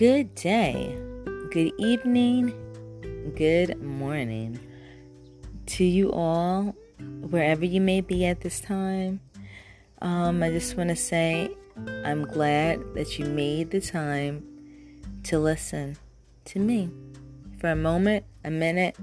Good day, good evening, good morning to you all, wherever you may be at this time. Um, I just want to say I'm glad that you made the time to listen to me for a moment, a minute,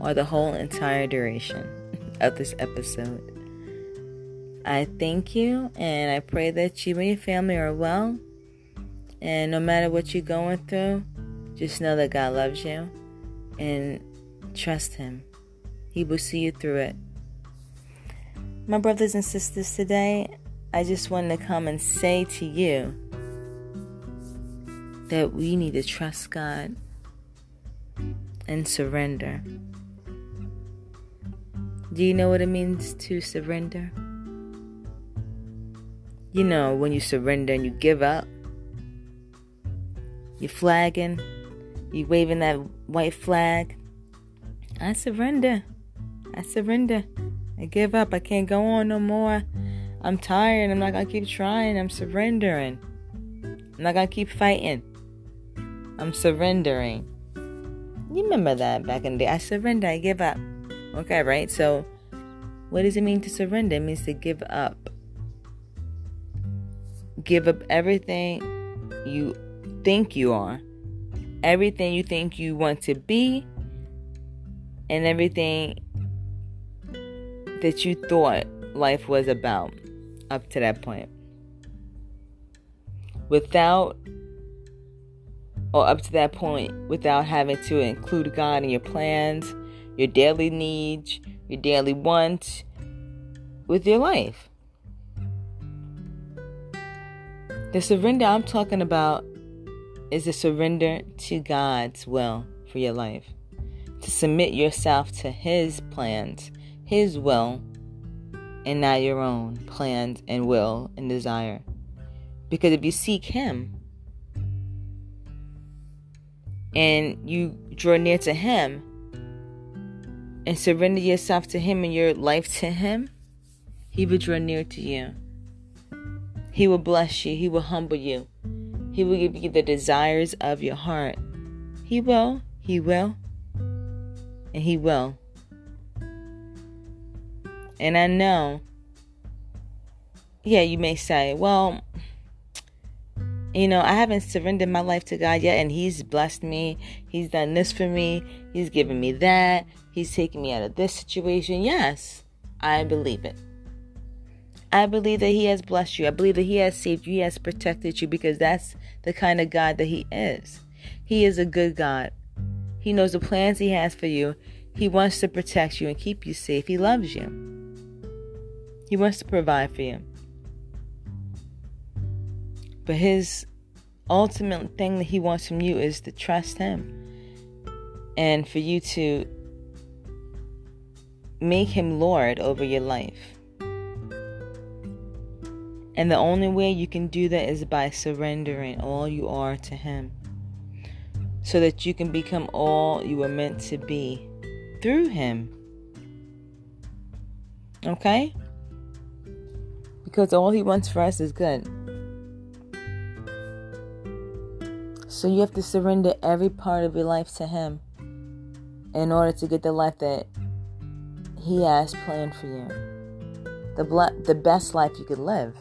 or the whole entire duration of this episode. I thank you and I pray that you and your family are well. And no matter what you're going through, just know that God loves you and trust Him. He will see you through it. My brothers and sisters, today I just wanted to come and say to you that we need to trust God and surrender. Do you know what it means to surrender? You know, when you surrender and you give up, you're flagging, you waving that white flag. I surrender. I surrender. I give up. I can't go on no more. I'm tired. I'm not gonna keep trying. I'm surrendering. I'm not gonna keep fighting. I'm surrendering. You remember that back in the day. I surrender. I give up. Okay, right? So, what does it mean to surrender? It means to give up. Give up everything you think you are, everything you think you want to be, and everything that you thought life was about up to that point. Without, or up to that point, without having to include God in your plans, your daily needs, your daily wants with your life. The surrender I'm talking about is a surrender to God's will for your life. To submit yourself to His plans, His will, and not your own plans and will and desire. Because if you seek Him and you draw near to Him and surrender yourself to Him and your life to Him, He will draw near to you. He will bless you. He will humble you. He will give you the desires of your heart. He will. He will. And He will. And I know, yeah, you may say, well, you know, I haven't surrendered my life to God yet, and He's blessed me. He's done this for me. He's given me that. He's taken me out of this situation. Yes, I believe it. I believe that He has blessed you. I believe that He has saved you. He has protected you because that's the kind of God that He is. He is a good God. He knows the plans He has for you. He wants to protect you and keep you safe. He loves you. He wants to provide for you. But His ultimate thing that He wants from you is to trust Him and for you to make Him Lord over your life. And the only way you can do that is by surrendering all you are to Him. So that you can become all you were meant to be through Him. Okay? Because all He wants for us is good. So you have to surrender every part of your life to Him in order to get the life that He has planned for you. The, ble- the best life you could live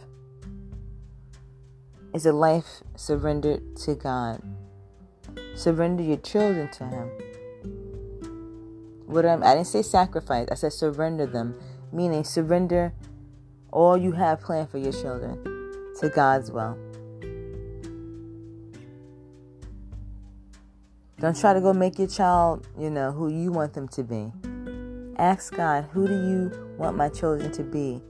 is a life surrendered to God. Surrender your children to Him. What I'm, I didn't say sacrifice, I said surrender them, meaning surrender all you have planned for your children to God's will. Don't try to go make your child, you know, who you want them to be. Ask God, who do you want my children to be?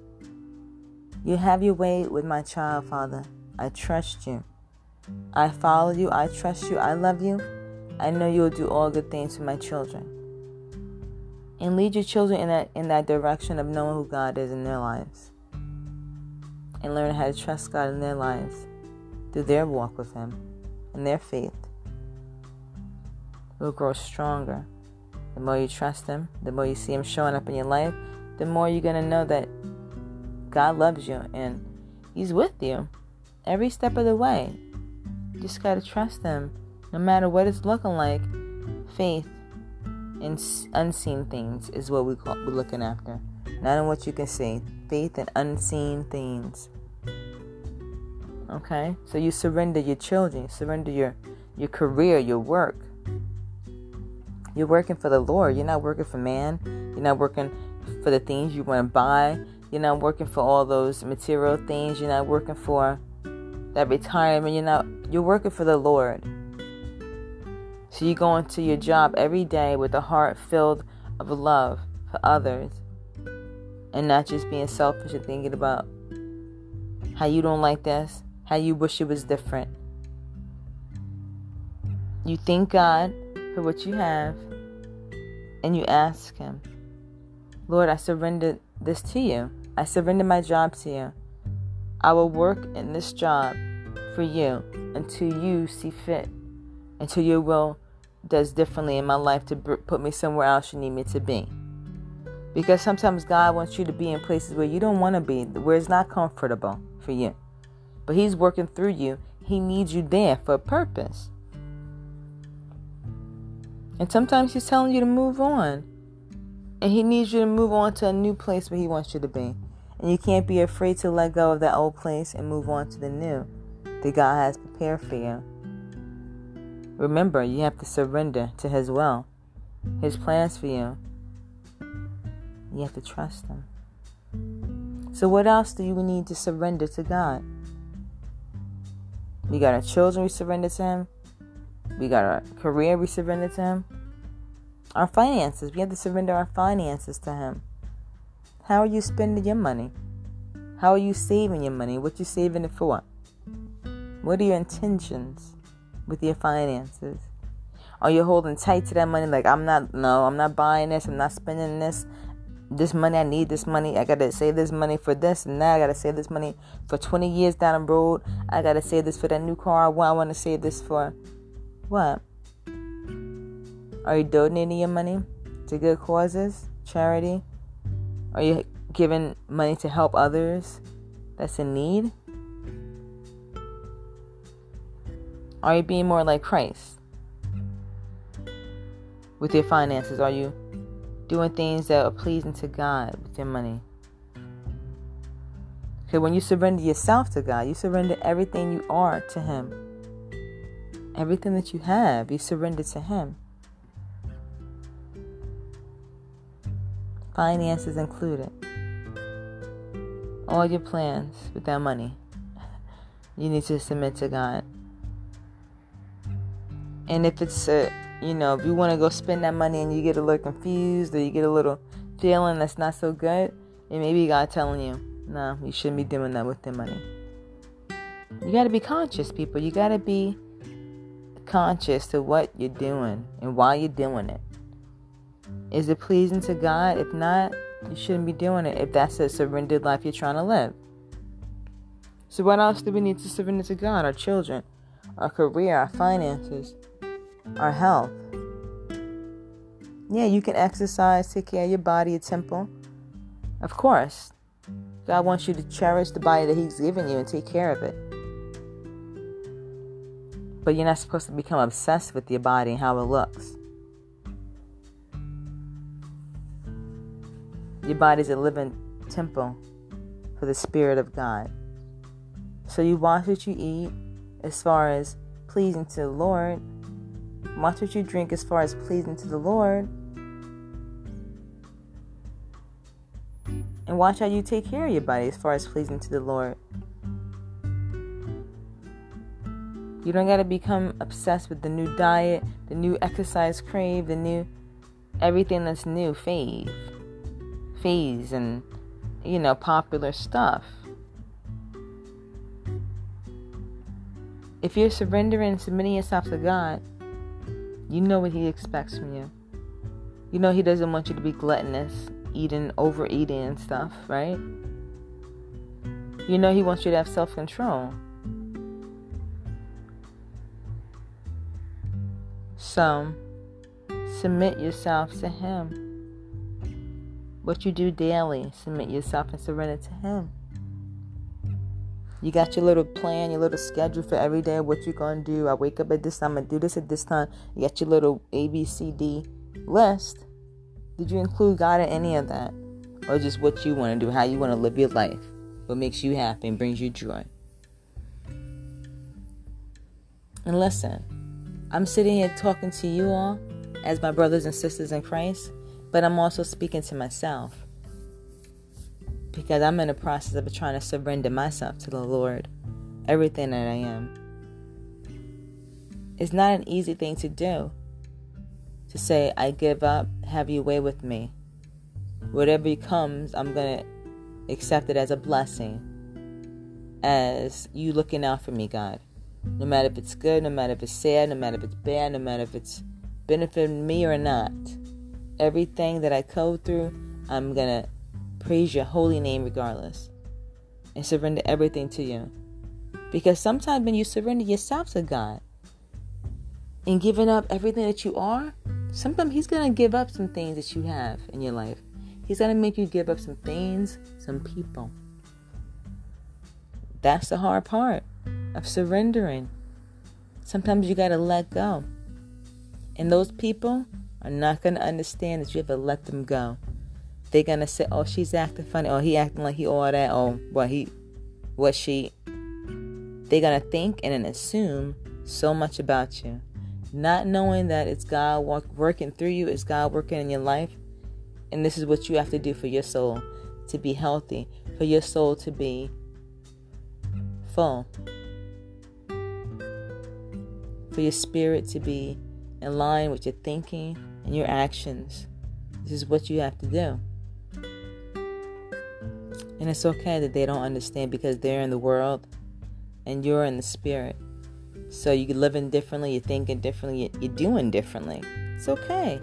You have your way with my child, Father. I trust you. I follow you. I trust you. I love you. I know you'll do all good things for my children. And lead your children in that in that direction of knowing who God is in their lives. And learn how to trust God in their lives through their walk with Him and their faith. Will grow stronger. The more you trust Him, the more you see Him showing up in your life, the more you're gonna know that God loves you and He's with you every step of the way. You just got to trust Him. No matter what it's looking like, faith in unseen things is what we call, we're looking after. Not in what you can see. Faith in unseen things. Okay? So you surrender your children, surrender your, your career, your work. You're working for the Lord. You're not working for man. You're not working for the things you want to buy. You're not working for all those material things. You're not working for that retirement. You're not you're working for the Lord. So you go into your job every day with a heart filled of love for others and not just being selfish and thinking about how you don't like this, how you wish it was different. You thank God for what you have and you ask Him, Lord, I surrender this to you. I surrender my job to you. I will work in this job for you until you see fit, until your will does differently in my life to put me somewhere else you need me to be. Because sometimes God wants you to be in places where you don't want to be, where it's not comfortable for you. But He's working through you. He needs you there for a purpose. And sometimes He's telling you to move on. And He needs you to move on to a new place where He wants you to be. And you can't be afraid to let go of that old place and move on to the new that God has prepared for you. Remember, you have to surrender to His will, His plans for you. You have to trust Him. So, what else do you need to surrender to God? We got our children, we surrender to Him. We got our career, we surrender to Him. Our finances, we have to surrender our finances to Him. How are you spending your money? How are you saving your money? What you saving it for? What are your intentions with your finances? Are you holding tight to that money? Like I'm not no, I'm not buying this, I'm not spending this. This money, I need this money. I gotta save this money for this, and now I gotta save this money for 20 years down the road. I gotta save this for that new car I want. I want to save this for what? Are you donating your money to good causes, charity? Are you giving money to help others that's in need? Are you being more like Christ with your finances? Are you doing things that are pleasing to God with your money? Because when you surrender yourself to God, you surrender everything you are to Him. Everything that you have, you surrender to Him. finances included. All your plans with that money, you need to submit to God. And if it's a, you know, if you want to go spend that money and you get a little confused or you get a little feeling that's not so good, it may be God telling you, no, you shouldn't be doing that with the money. You got to be conscious, people. You got to be conscious to what you're doing and why you're doing it. Is it pleasing to God? If not, you shouldn't be doing it if that's a surrendered life you're trying to live. So, what else do we need to surrender to God? Our children, our career, our finances, our health. Yeah, you can exercise, take care of your body, a temple. Of course. God wants you to cherish the body that He's given you and take care of it. But you're not supposed to become obsessed with your body and how it looks. Your body is a living temple for the Spirit of God. So you watch what you eat as far as pleasing to the Lord. Watch what you drink as far as pleasing to the Lord. And watch how you take care of your body as far as pleasing to the Lord. You don't got to become obsessed with the new diet, the new exercise crave, the new everything that's new, fave phase and you know popular stuff. If you're surrendering and submitting yourself to God, you know what He expects from you. You know He doesn't want you to be gluttonous, eating, overeating, and stuff, right? You know He wants you to have self control. So, submit yourself to Him. What you do daily, submit yourself and surrender to Him. You got your little plan, your little schedule for every day, what you're to do. I wake up at this time, I do this at this time. You got your little A, B, C, D list. Did you include God in any of that? Or just what you want to do, how you want to live your life, what makes you happy and brings you joy? And listen, I'm sitting here talking to you all as my brothers and sisters in Christ, but I'm also speaking to myself because I'm in the process of trying to surrender myself to the Lord, everything that I am. It's not an easy thing to do to say, I give up, have you way with me. Whatever comes, I'm going to accept it as a blessing, as you looking out for me, God. No matter if it's good, no matter if it's sad, no matter if it's bad, no matter if it's benefiting me or not. Everything that I go through, I'm going to praise your holy name regardless and surrender everything to you. Because sometimes when you surrender yourself to God and giving up everything that you are, sometimes He's going to give up some things that you have in your life. He's going to make you give up some things, some people. That's the hard part of surrendering. Sometimes you got to let go. And those people are not going to understand that you have to let them go. They're to say, oh, she's acting funny. Oh, he acting like he all that. Oh, what he, what she. They're to think and then assume so much about you. Not knowing that it's God working through you, it's God working in your life. And this is what you have to do for your soul to be healthy, for your soul to be full for your spirit to be in line with your thinking and your actions. This is what you have to do. And it's okay that they don't understand because they're in the world and you're in the spirit. So you're living differently, you're thinking differently, you're doing differently. It's okay.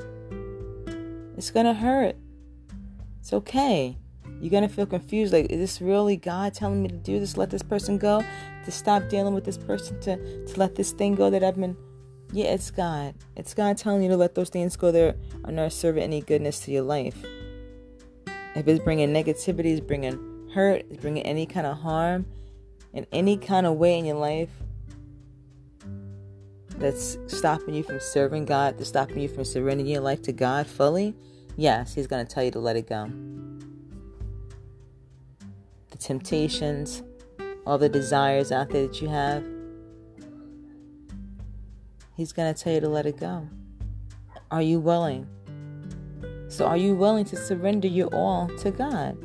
It's going to hurt. It's okay. You're going to feel confused like, is this really God telling me to do this? Let this person go? To stop dealing with this person? To, to let this thing go that I've been. Yeah, it's God. It's God telling you to let those things go that are not serving any goodness to your life. If it's bringing negativity, it's bringing hurt, it's bringing any kind of harm in any kind of way in your life that's stopping you from serving God, that's stopping you from surrendering your life to God fully, yes, He's going to tell you to let it go the temptations, all the desires out there that you have, He's going to tell you to let it go. Are you willing? So, are you willing to surrender your all to God?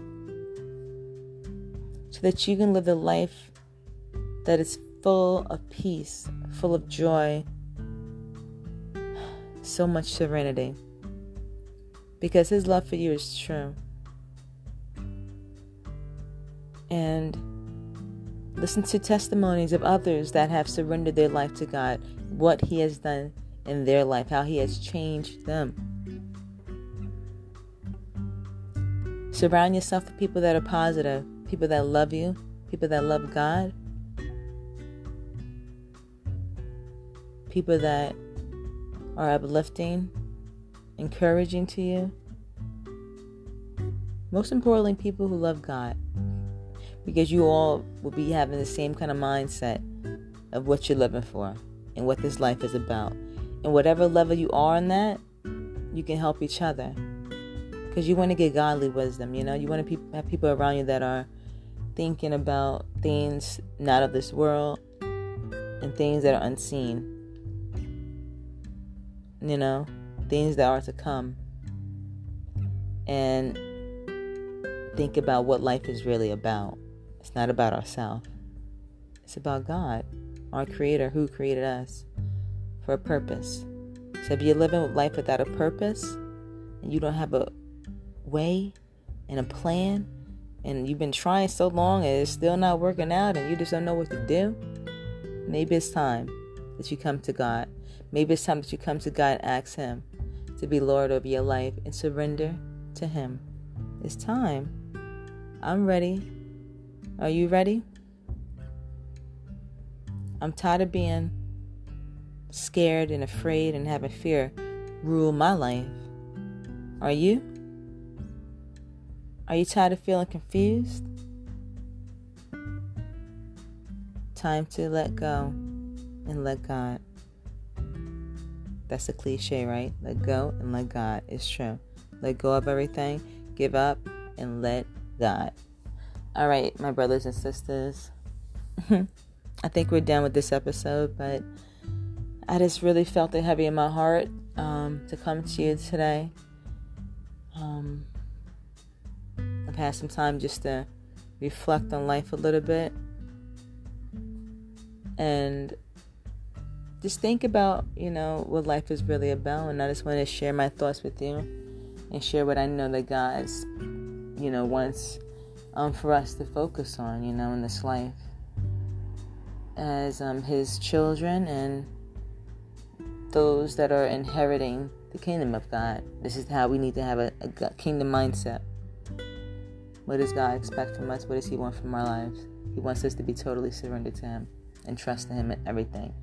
So that you can live a life that is full of peace, full of joy, so much serenity. Because His love for you is true and listen to testimonies of others that have surrendered their life to God, what He has done in their life, how He has changed them. Surround yourself with people that are positive, people that love you, people that love God, people that are uplifting, encouraging to you. Most importantly, people who love God because you all will be having the same kind of mindset of what you're living for and what this life is about. And whatever level you are in that, you can help each other. Because you want to get godly wisdom, you know? You want to have people around you that are thinking about things not of this world and things that are unseen. You know? Things that are to come. And think about what life is really about. It's not about ourselves, it's about God, our Creator, who created us for a purpose. So if you're living life without a purpose and you don't have a way and a plan, and you've been trying so long and it's still not working out and you just don't know what to do, maybe it's time that you come to God. Maybe it's time that you come to God and ask Him to be Lord of your life and surrender to Him. It's time. I'm ready. Are you ready? I'm tired of being scared and afraid and having fear rule my life. Are you? Are you tired of feeling confused? time to let go and let God. That's a cliche, right? Let go and let God. It's true. Let go of everything, give up, and let God. All right, my brothers and sisters. I think we're done with this episode, but I just really felt it heavy in my heart um, to come to you today. Um, I've had some time just to reflect on life a little bit and just think about, you know, what life is really about. And I just want to share my thoughts with you and share what I know that God's, you know, wants um, for us to focus on, you know, in this life as um, His children and those that are inheriting the kingdom of God. This is how we need to have a, a kingdom mindset. What does God expect from us? What does He want from our lives? He wants us to be totally surrendered to Him and trust in Him in everything.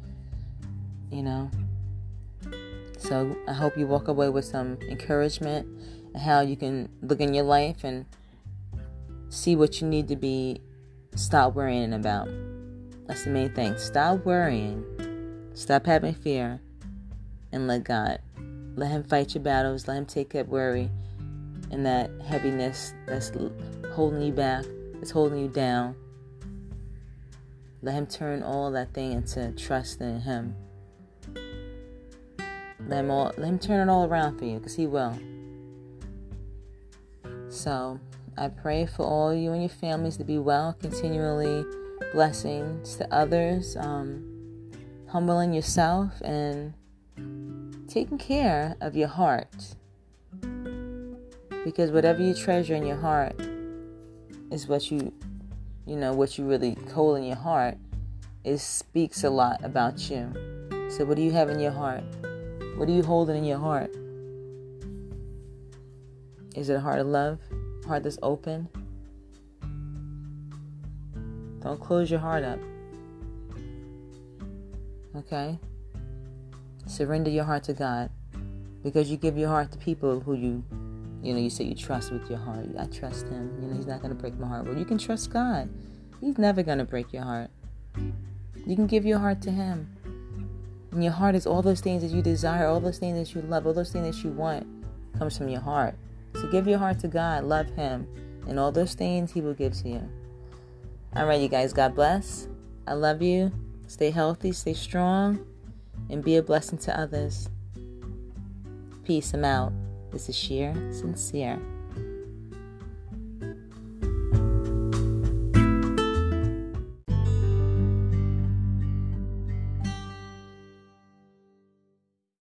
You know? So I hope you walk away with some encouragement and how you can look in your life and see what you need to be stop worrying about. That's the main thing. Stop worrying. Stop having fear and let God. Let Him fight your battles. Let Him take that worry and that heaviness that's holding you back, that's holding you down. Let Him turn all that thing into trust in Him. Let Him, all, let him turn it all around for you because He will. So I pray for all you and your families to be well, continually blessings to others, um, humbling yourself, and taking care of your heart. Because whatever you treasure in your heart is what you, you know, what you really hold in your heart. It speaks a lot about you. So, what do you have in your heart? What are you holding in your heart? Is it a heart of love? Heart that's open? Don't close your heart up. Okay? Surrender your heart to God. Because you give your heart to people who you, you know, you say you trust with your heart. I trust him. You know, he's not going to break my heart. Well, you can trust God. He's never going to break your heart. You can give your heart to him. And your heart is all those things that you desire, all those things that you love, all those things that you want comes from your heart. So give your heart to God, love him, and all those things he will give to you. All right, you guys, God bless. I love you. Stay healthy, stay strong, and be a blessing to others. Peace. I'm out. This is Sheer Sincere.